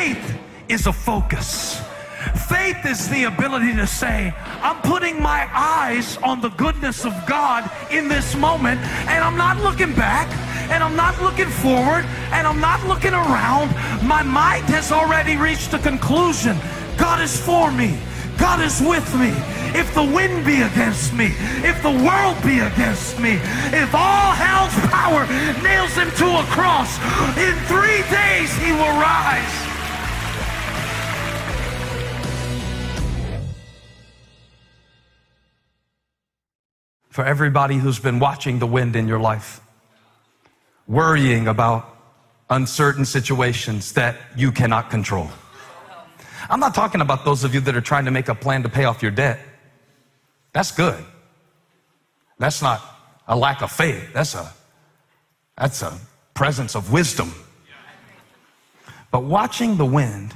Faith is a focus. Faith is the ability to say, I'm putting my eyes on the goodness of God in this moment, and I'm not looking back, and I'm not looking forward, and I'm not looking around. My mind has already reached a conclusion. God is for me. God is with me. If the wind be against me, if the world be against me, if all hell's power nails him to a cross, in three days he will rise. For everybody who's been watching the wind in your life, worrying about uncertain situations that you cannot control. I'm not talking about those of you that are trying to make a plan to pay off your debt. That's good. That's not a lack of faith. That's a that's a presence of wisdom. But watching the wind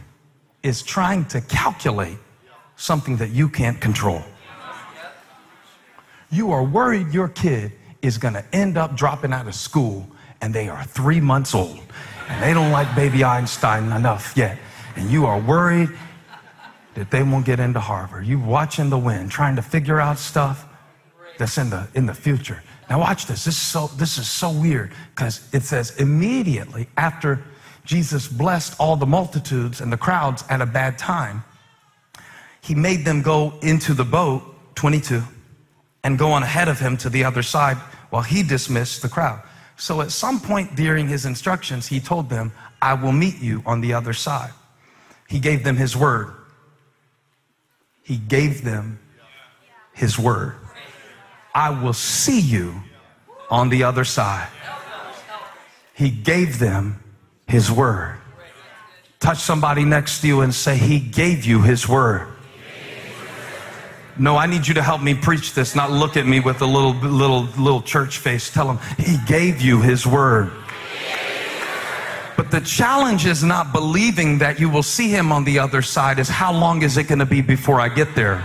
is trying to calculate something that you can't control. You are worried your kid is going to end up dropping out of school and they are three months old and they don't like baby Einstein enough yet. And you are worried that they won't get into Harvard. You watching the wind, trying to figure out stuff that's in the in the future. Now watch this. This is so this is so weird because it says immediately after Jesus blessed all the multitudes and the crowds at a bad time, he made them go into the boat, 22, and go on ahead of him to the other side while he dismissed the crowd. So at some point during his instructions, he told them, I will meet you on the other side. He gave them his word. He gave them his word. I will see you on the other side. He gave them his word. Touch somebody next to you and say, He gave you his word. No, I need you to help me preach this, not look at me with a little, little, little church face. Tell him, He gave you His word. But the challenge is not believing that you will see Him on the other side, is how long is it going to be before I get there?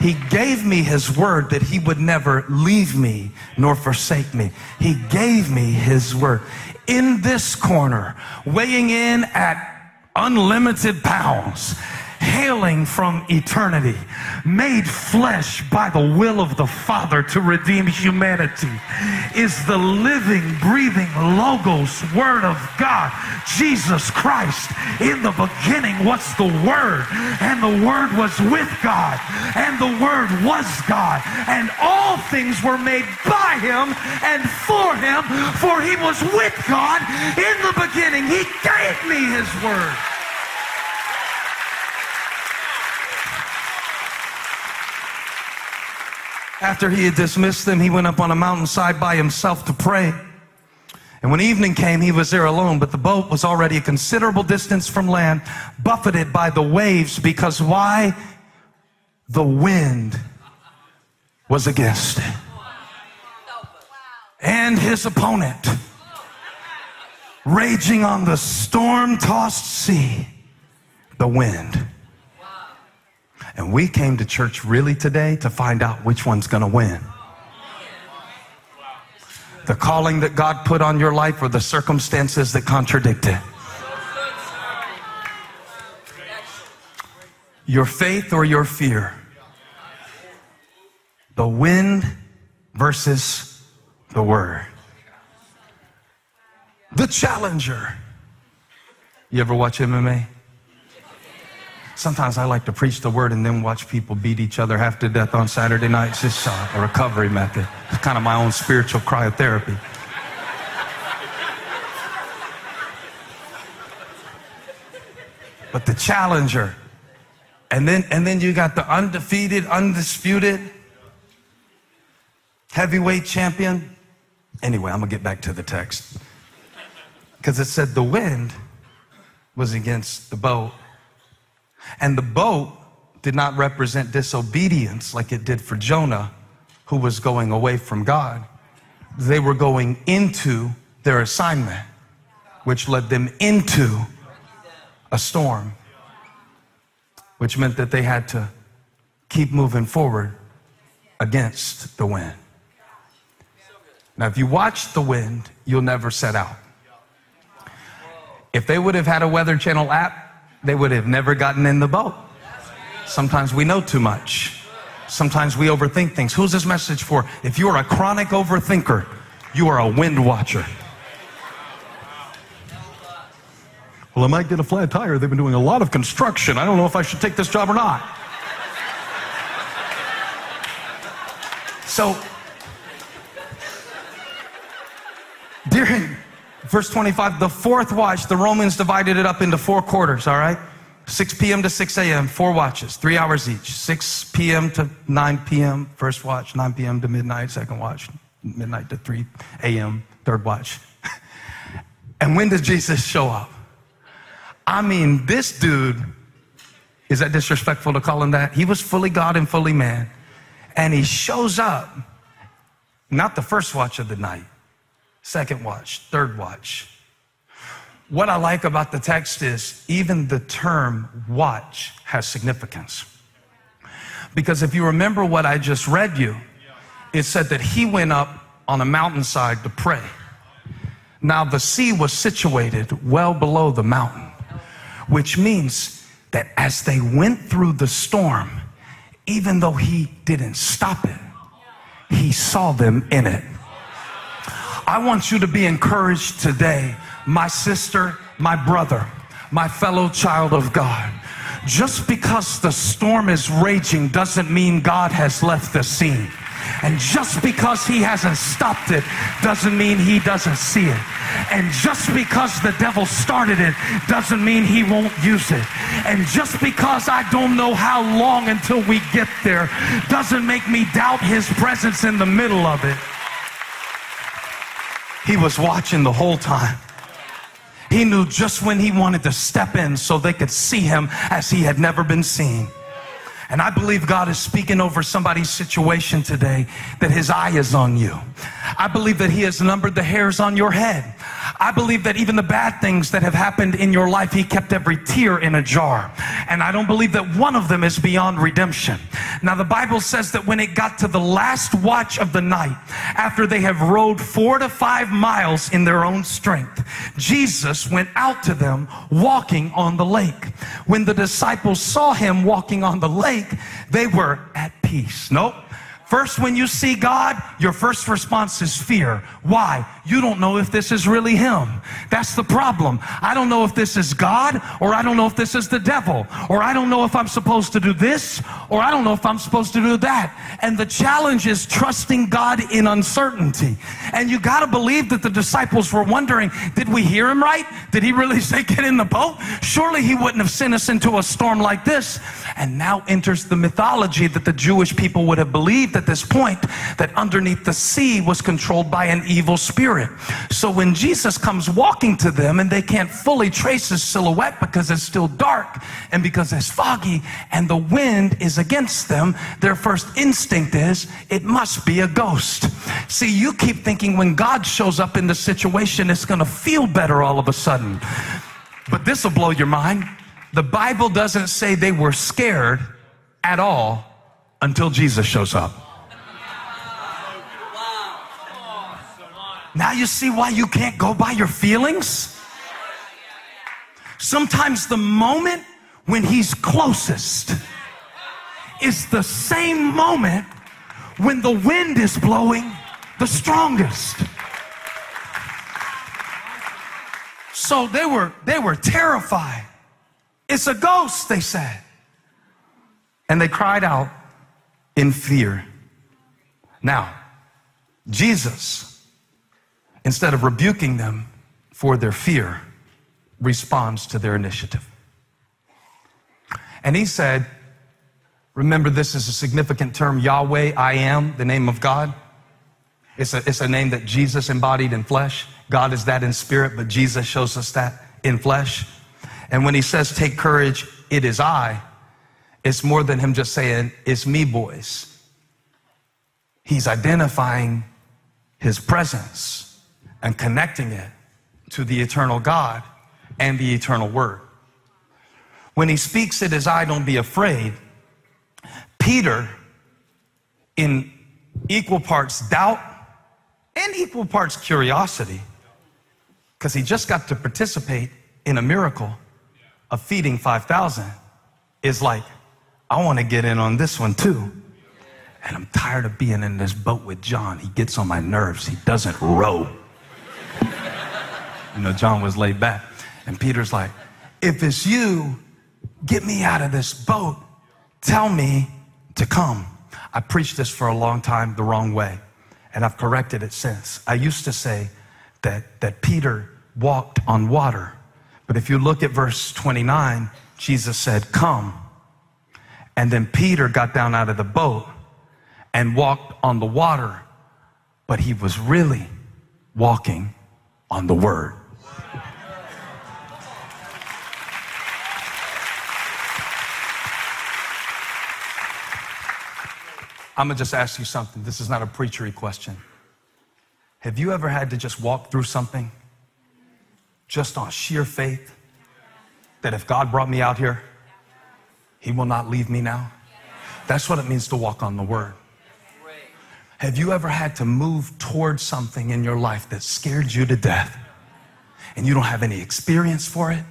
He gave me His word that He would never leave me nor forsake me. He gave me His word. In this corner, weighing in at unlimited pounds, hailing from eternity, made flesh by the will of the Father to redeem humanity, is the living, breathing Logos Word of God, Jesus Christ. In the beginning was the Word, and the Word was with God, and the Word was God, and all things were made by Him and for Him, for He was with God in the beginning. He gave me His Word. After he had dismissed them, he went up on a mountainside by himself to pray. And when evening came, he was there alone, but the boat was already a considerable distance from land, buffeted by the waves, because why? The wind was against it. And his opponent, raging on the storm tossed sea, the wind. And we came to church really today to find out which one's going to win. The calling that God put on your life or the circumstances that contradict it. Your faith or your fear. The wind versus the word. The challenger. You ever watch MMA? Sometimes I like to preach the word and then watch people beat each other half to death on Saturday nights. It's uh, a recovery method. It's kind of my own spiritual cryotherapy. But the challenger, and then and then you got the undefeated, undisputed heavyweight champion. Anyway, I'm gonna get back to the text. Because it said the wind was against the boat and the boat did not represent disobedience like it did for Jonah, who was going away from God. They were going into their assignment, which led them into a storm, which meant that they had to keep moving forward against the wind. Now, if you watch the wind, you'll never set out. If they would have had a Weather Channel app, they would have never gotten in the boat. Sometimes we know too much. Sometimes we overthink things. Who's this message for? If you are a chronic overthinker, you are a wind watcher. Well, I might get a flat tire. They've been doing a lot of construction. I don't know if I should take this job or not. So, during verse 25, the fourth watch, the Romans divided it up into four quarters, all right? 6 p.m. to 6 a.m., four watches, three hours each. 6 p.m. to 9 p.m., first watch, 9 p.m. to midnight, second watch, midnight to 3 a.m., third watch. and when does Jesus show up? I mean, this dude, is that disrespectful to call him that? He was fully God and fully man. And he shows up, not the first watch of the night, second watch, third watch. What I like about the text is even the term watch has significance. Because if you remember what I just read you, it said that he went up on a mountainside to pray. Now, the sea was situated well below the mountain, which means that as they went through the storm, even though he didn't stop it, he saw them in it. I want you to be encouraged today, my sister, my brother, my fellow child of God. Just because the storm is raging doesn't mean God has left the scene. And just because he hasn't stopped it doesn't mean he doesn't see it. And just because the devil started it doesn't mean he won't use it. And just because I don't know how long until we get there doesn't make me doubt his presence in the middle of it. He was watching the whole time. He knew just when he wanted to step in so they could see him as he had never been seen. And I believe God is speaking over somebody's situation today that his eye is on you. I believe that he has numbered the hairs on your head. I believe that even the bad things that have happened in your life, he kept every tear in a jar. And I don't believe that one of them is beyond redemption. Now, the Bible says that when it got to the last watch of the night, after they have rowed four to five miles in their own strength, Jesus went out to them walking on the lake. When the disciples saw him walking on the lake, they were at peace. Nope. First, when you see God, your first response is fear. Why? You don't know if this is really Him. That's the problem. I don't know if this is God, or I don't know if this is the devil, or I don't know if I'm supposed to do this, or I don't know if I'm supposed to do that. And the challenge is trusting God in uncertainty. And you got to believe that the disciples were wondering did we hear Him right? Did He really say get in the boat? Surely He wouldn't have sent us into a storm like this. And now enters the mythology that the Jewish people would have believed at this point that underneath the sea was controlled by an evil spirit. So when Jesus comes walking to them and they can't fully trace his silhouette because it's still dark and because it's foggy and the wind is against them, their first instinct is it must be a ghost. See, you keep thinking when God shows up in the situation, it's going to feel better all of a sudden. But this will blow your mind. The Bible doesn't say they were scared at all until Jesus shows up. Now you see why you can't go by your feelings? Sometimes the moment when he's closest is the same moment when the wind is blowing the strongest. So they were they were terrified. It's a ghost, they said. And they cried out in fear. Now, Jesus instead of rebuking them for their fear, responds to their initiative. And he said, Remember, this is a significant term Yahweh, I am, the name of God. It's a, it's a name that Jesus embodied in flesh. God is that in spirit, but Jesus shows us that in flesh. And when he says, Take courage, it is I, it's more than him just saying, It's me, boys. He's identifying his presence and connecting it to the eternal God and the eternal Word. When he speaks it as I, don't be afraid, Peter, in equal parts doubt and equal parts curiosity, because he just got to participate in a miracle of feeding 5,000 is like, I want to get in on this one too. And I'm tired of being in this boat with John. He gets on my nerves. He doesn't row. you know, John was laid back. And Peter's like, if it's you, get me out of this boat. Tell me to come. I preached this for a long time the wrong way, and I've corrected it since. I used to say that, that Peter walked on water. But if you look at verse 29, Jesus said, Come. And then Peter got down out of the boat and walked on the water, but he was really walking on the word. I'm gonna just ask you something. This is not a preachery question. Have you ever had to just walk through something just on sheer faith that if God brought me out here, He will not leave me now? That's what it means to walk on the Word. Have you ever had to move towards something in your life that scared you to death and you don't have any experience for it?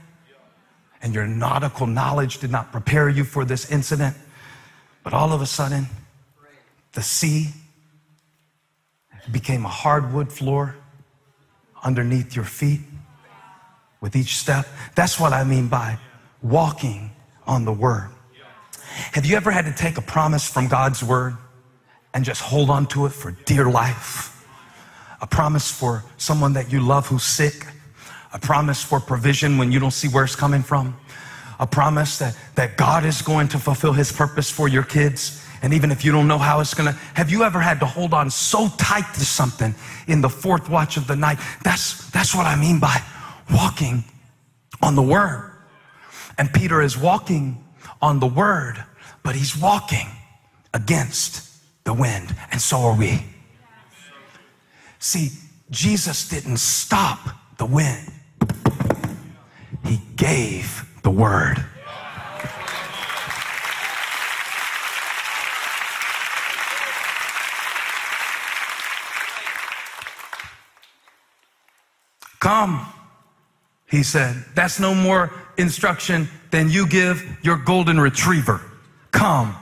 And your nautical knowledge did not prepare you for this incident, but all of a sudden, the sea became a hardwood floor underneath your feet with each step. That's what I mean by walking on the word. Have you ever had to take a promise from God's word and just hold on to it for dear life? A promise for someone that you love who's sick, a promise for provision when you don't see where it's coming from, a promise that, that God is going to fulfill his purpose for your kids and even if you don't know how it's gonna, have you ever had to hold on so tight to something in the fourth watch of the night? That's, that's what I mean by walking on the word. And Peter is walking on the word, but he's walking against the wind. And so are we. See, Jesus didn't stop the wind. He gave the word. Come, he said. That's no more instruction than you give your golden retriever. Come.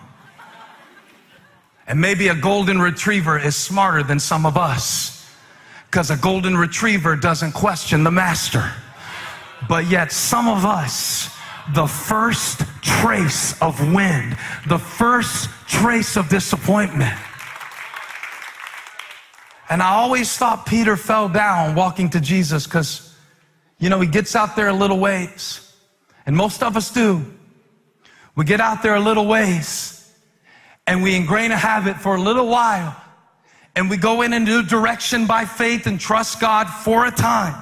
And maybe a golden retriever is smarter than some of us because a golden retriever doesn't question the master. But yet, some of us, the first trace of wind, the first trace of disappointment, and I always thought Peter fell down walking to Jesus because, you know, he gets out there a little ways. And most of us do. We get out there a little ways and we ingrain a habit for a little while and we go in a new direction by faith and trust God for a time.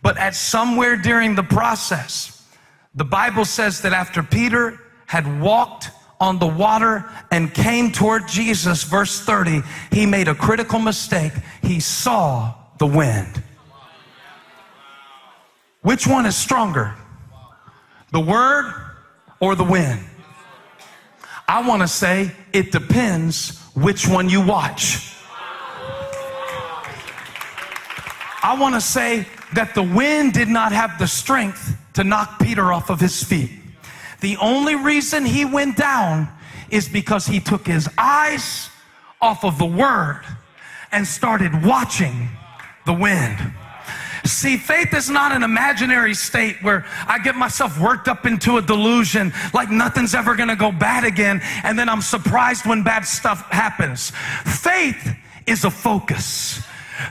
But at somewhere during the process, the Bible says that after Peter had walked on the water and came toward Jesus, verse 30, he made a critical mistake. He saw the wind. Which one is stronger? The word or the wind? I want to say it depends which one you watch. I want to say that the wind did not have the strength to knock Peter off of his feet. The only reason he went down is because he took his eyes off of the word and started watching the wind. See, faith is not an imaginary state where I get myself worked up into a delusion like nothing's ever gonna go bad again, and then I'm surprised when bad stuff happens. Faith is a focus.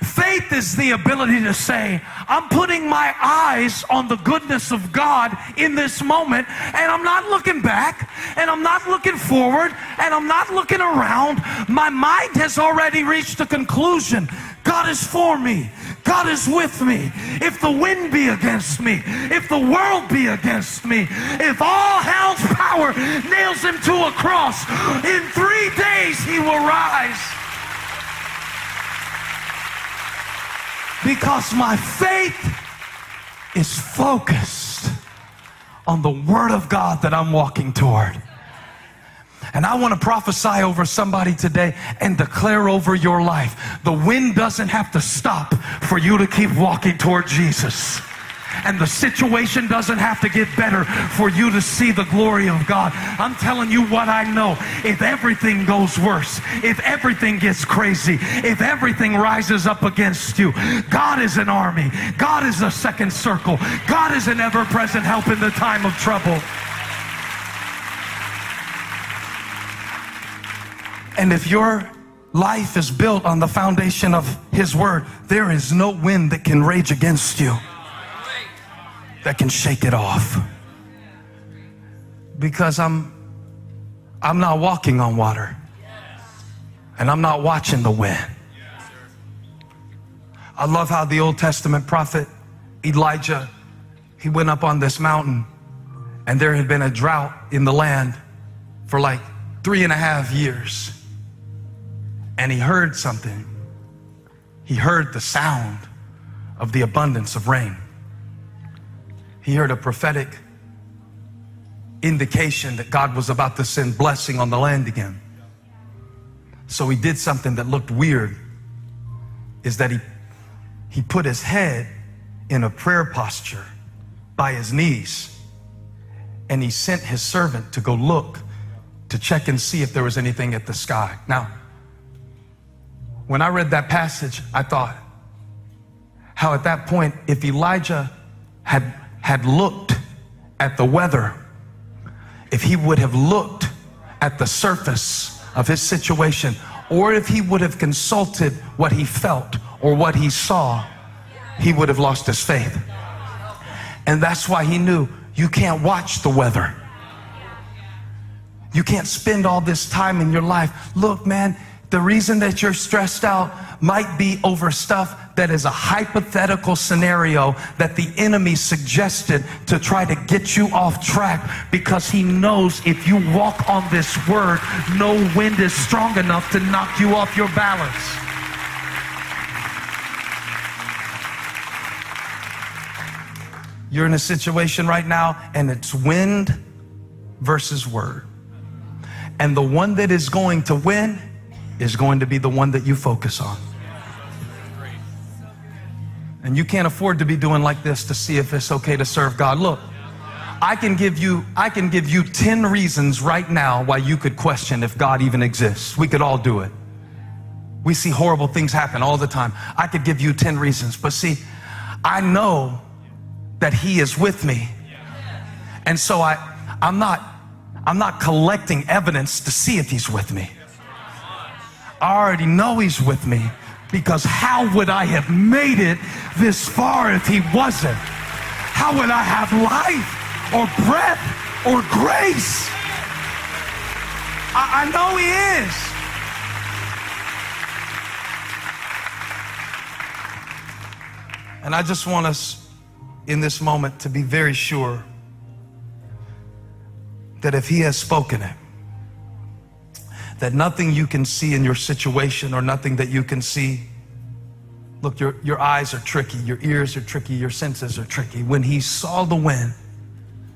Faith is the ability to say, I'm putting my eyes on the goodness of God in this moment, and I'm not looking back, and I'm not looking forward, and I'm not looking around. My mind has already reached a conclusion. God is for me. God is with me. If the wind be against me, if the world be against me, if all hell's power nails him to a cross, in three days he will rise. because my faith is focused on the Word of God that I'm walking toward. And I want to prophesy over somebody today and declare over your life the wind doesn't have to stop for you to keep walking toward Jesus. And the situation doesn't have to get better for you to see the glory of God. I'm telling you what I know. If everything goes worse, if everything gets crazy, if everything rises up against you, God is an army. God is a second circle. God is an ever present help in the time of trouble. And if your life is built on the foundation of His Word, there is no wind that can rage against you that can shake it off. Because I'm, I'm not walking on water, and I'm not watching the wind. I love how the Old Testament prophet Elijah, he went up on this mountain, and there had been a drought in the land for like three and a half years and he heard something. He heard the sound of the abundance of rain. He heard a prophetic indication that God was about to send blessing on the land again. So he did something that looked weird is that he he put his head in a prayer posture by his knees and he sent his servant to go look to check and see if there was anything at the sky. Now, when I read that passage, I thought how at that point, if Elijah had, had looked at the weather, if he would have looked at the surface of his situation, or if he would have consulted what he felt or what he saw, he would have lost his faith. And that's why he knew you can't watch the weather. You can't spend all this time in your life. Look, man, the reason that you're stressed out might be over stuff that is a hypothetical scenario that the enemy suggested to try to get you off track because he knows if you walk on this word, no wind is strong enough to knock you off your balance. You're in a situation right now, and it's wind versus word. And the one that is going to win is going to be the one that you focus on. And you can't afford to be doing like this to see if it's okay to serve God. Look, I can give you I can give you 10 reasons right now why you could question if God even exists. We could all do it. We see horrible things happen all the time. I could give you 10 reasons, but see, I know that he is with me. And so I I'm not I'm not collecting evidence to see if he's with me. I already know He's with me because how would I have made it this far if He wasn't? How would I have life or breath or grace? I, I know He is. And I just want us in this moment to be very sure that if He has spoken it, that nothing you can see in your situation or nothing that you can see. Look, your, your eyes are tricky, your ears are tricky, your senses are tricky. When he saw the wind,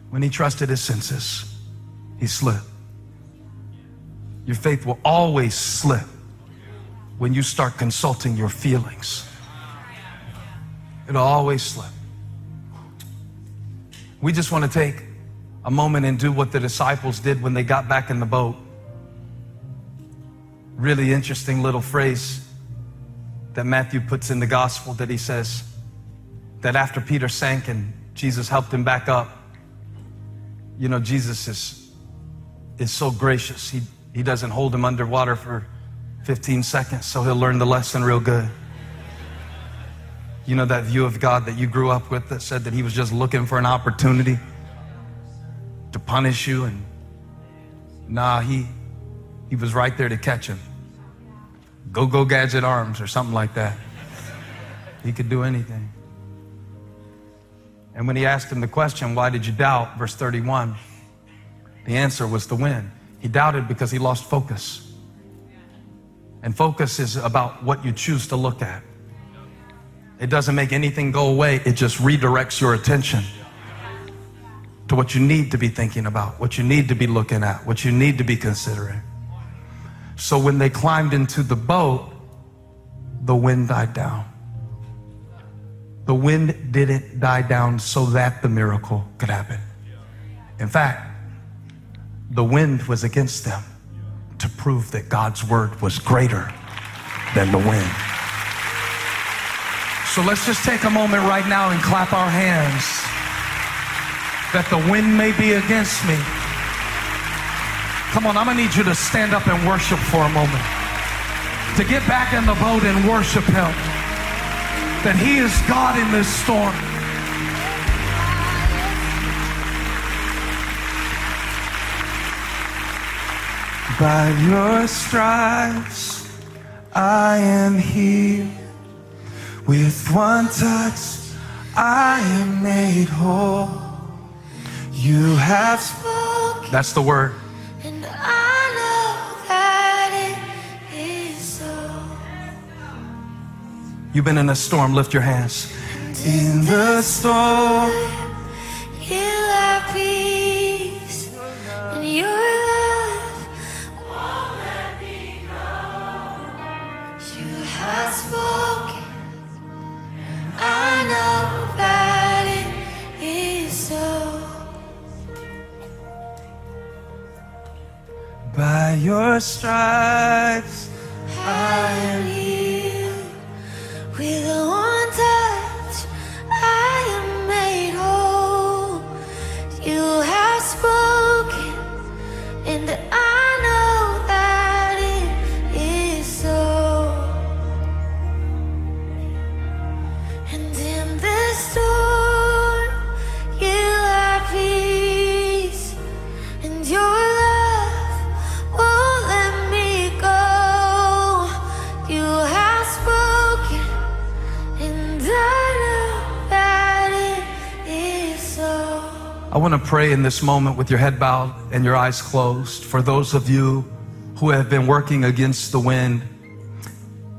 when he trusted his senses, he slipped. Your faith will always slip when you start consulting your feelings. It'll always slip. We just want to take a moment and do what the disciples did when they got back in the boat really interesting little phrase that Matthew puts in the gospel that he says that after Peter sank and Jesus helped him back up, you know, Jesus is, is so gracious. He, he doesn't hold him underwater for 15 seconds, so he'll learn the lesson real good. You know that view of God that you grew up with that said that he was just looking for an opportunity to punish you and nah, he he was right there to catch him. Go, go, gadget arms or something like that. He could do anything. And when he asked him the question, Why did you doubt? Verse 31, the answer was the wind. He doubted because he lost focus. And focus is about what you choose to look at. It doesn't make anything go away, it just redirects your attention to what you need to be thinking about, what you need to be looking at, what you need to be considering. So when they climbed into the boat, the wind died down. the wind didn't die down so that the miracle could happen. In fact, the wind was against them to prove that God's word was greater than the wind. So let's just take a moment right now and clap our hands that the wind may be against me. Come on, I'm gonna need you to stand up and worship for a moment. To get back in the boat and worship Him. That He is God in this storm. By your stripes, I am healed. With one touch, I am made whole. You have spoken. That's the word. You've been in a storm. Lift your hands. In the storm, You have peace. And your love won't let me go. You have spoken. I know that it is so. by your stripes, I am healed. With one touch, want to pray in this moment with your head bowed and your eyes closed for those of you who have been working against the wind.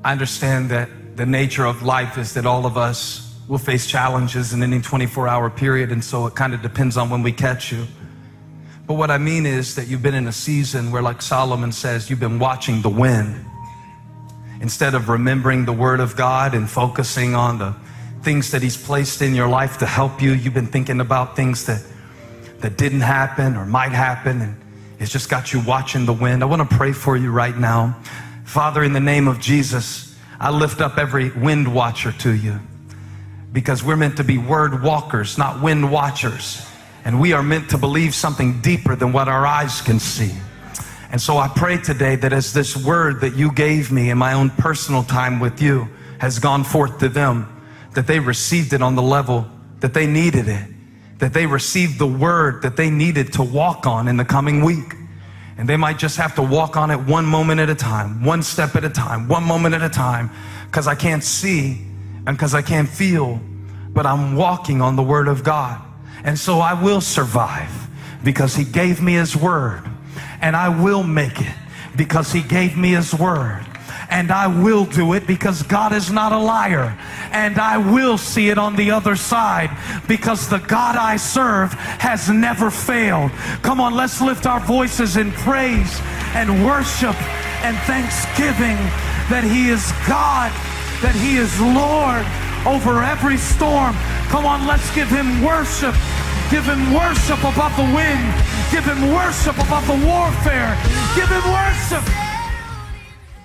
I understand that the nature of life is that all of us will face challenges in any 24 hour period, and so it kind of depends on when we catch you. But what I mean is that you've been in a season where, like Solomon says, you've been watching the wind. Instead of remembering the Word of God and focusing on the things that He's placed in your life to help you, you've been thinking about things that, that didn't happen or might happen, and it's just got you watching the wind. I want to pray for you right now. Father, in the name of Jesus, I lift up every wind watcher to you because we're meant to be word walkers, not wind watchers. And we are meant to believe something deeper than what our eyes can see. And so I pray today that as this word that you gave me in my own personal time with you has gone forth to them, that they received it on the level that they needed it, that they received the word that they needed to walk on in the coming week. And they might just have to walk on it one moment at a time, one step at a time, one moment at a time, because I can't see and because I can't feel, but I'm walking on the word of God. And so I will survive because he gave me his word. And I will make it because he gave me his word. And I will do it because God is not a liar. And I will see it on the other side because the God I serve has never failed. Come on, let's lift our voices in praise and worship and thanksgiving that he is God, that he is Lord over every storm. Come on, let's give him worship. Give him worship above the wind. Give him worship above the warfare. Give him worship.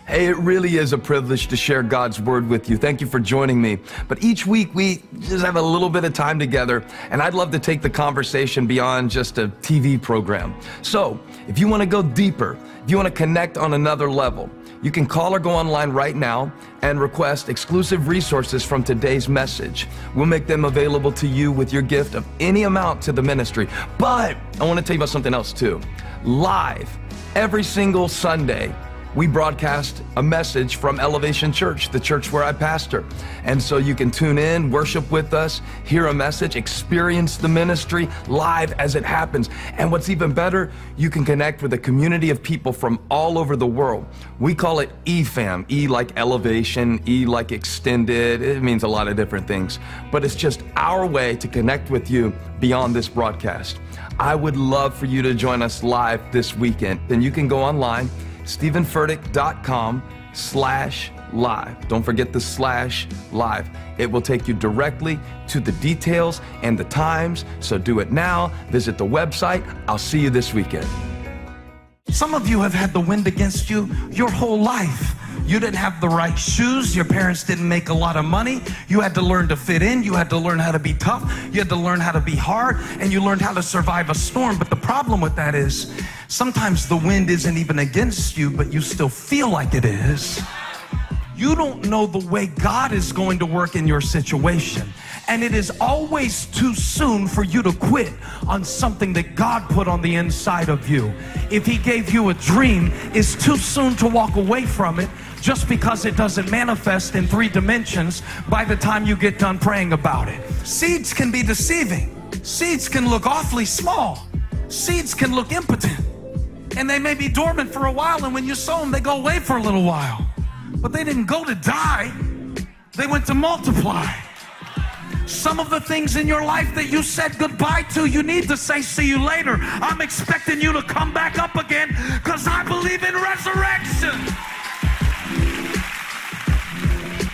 Hey, it really is a privilege to share God's word with you. Thank you for joining me. But each week we just have a little bit of time together, and I'd love to take the conversation beyond just a TV program. So, if you want to go deeper, if you want to connect on another level, you can call or go online right now and request exclusive resources from today's message. We'll make them available to you with your gift of any amount to the ministry. But I want to tell you about something else too. Live every single Sunday, we broadcast a message from Elevation Church, the church where I pastor. And so you can tune in, worship with us, hear a message, experience the ministry live as it happens. And what's even better, you can connect with a community of people from all over the world. We call it EFAM, E like elevation, E like extended. It means a lot of different things. But it's just our way to connect with you beyond this broadcast. I would love for you to join us live this weekend. Then you can go online stevenfurtick.com slash live. Don't forget the slash live. It will take you directly to the details and the times. So do it now. Visit the website. I'll see you this weekend. Some of you have had the wind against you your whole life. You didn't have the right shoes. Your parents didn't make a lot of money. You had to learn to fit in. You had to learn how to be tough. You had to learn how to be hard. And you learned how to survive a storm. But the problem with that is sometimes the wind isn't even against you, but you still feel like it is. You don't know the way God is going to work in your situation. And it is always too soon for you to quit on something that God put on the inside of you. If He gave you a dream, it's too soon to walk away from it just because it doesn't manifest in three dimensions by the time you get done praying about it. Seeds can be deceiving, seeds can look awfully small, seeds can look impotent, and they may be dormant for a while, and when you sow them, they go away for a little while. But they didn't go to die, they went to multiply. Some of the things in your life that you said goodbye to, you need to say, See you later. I'm expecting you to come back up again because I believe in resurrection.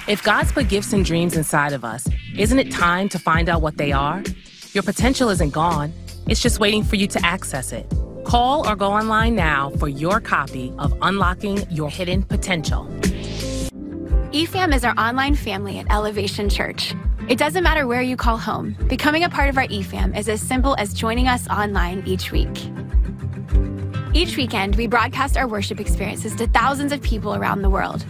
If God's put gifts and dreams inside of us, isn't it time to find out what they are? Your potential isn't gone, it's just waiting for you to access it. Call or go online now for your copy of Unlocking Your Hidden Potential. eFam is our online family at Elevation Church. It doesn't matter where you call home, becoming a part of our eFam is as simple as joining us online each week. Each weekend, we broadcast our worship experiences to thousands of people around the world.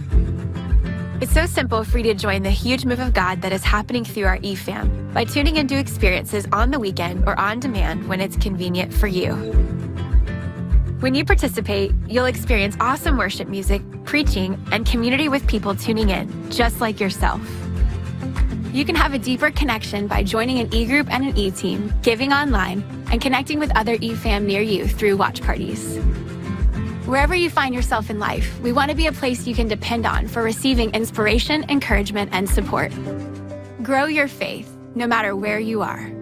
It's so simple for you to join the huge move of God that is happening through our eFam by tuning into experiences on the weekend or on demand when it's convenient for you. When you participate, you'll experience awesome worship music, preaching, and community with people tuning in, just like yourself. You can have a deeper connection by joining an e group and an e team, giving online, and connecting with other eFam near you through watch parties. Wherever you find yourself in life, we want to be a place you can depend on for receiving inspiration, encouragement, and support. Grow your faith, no matter where you are.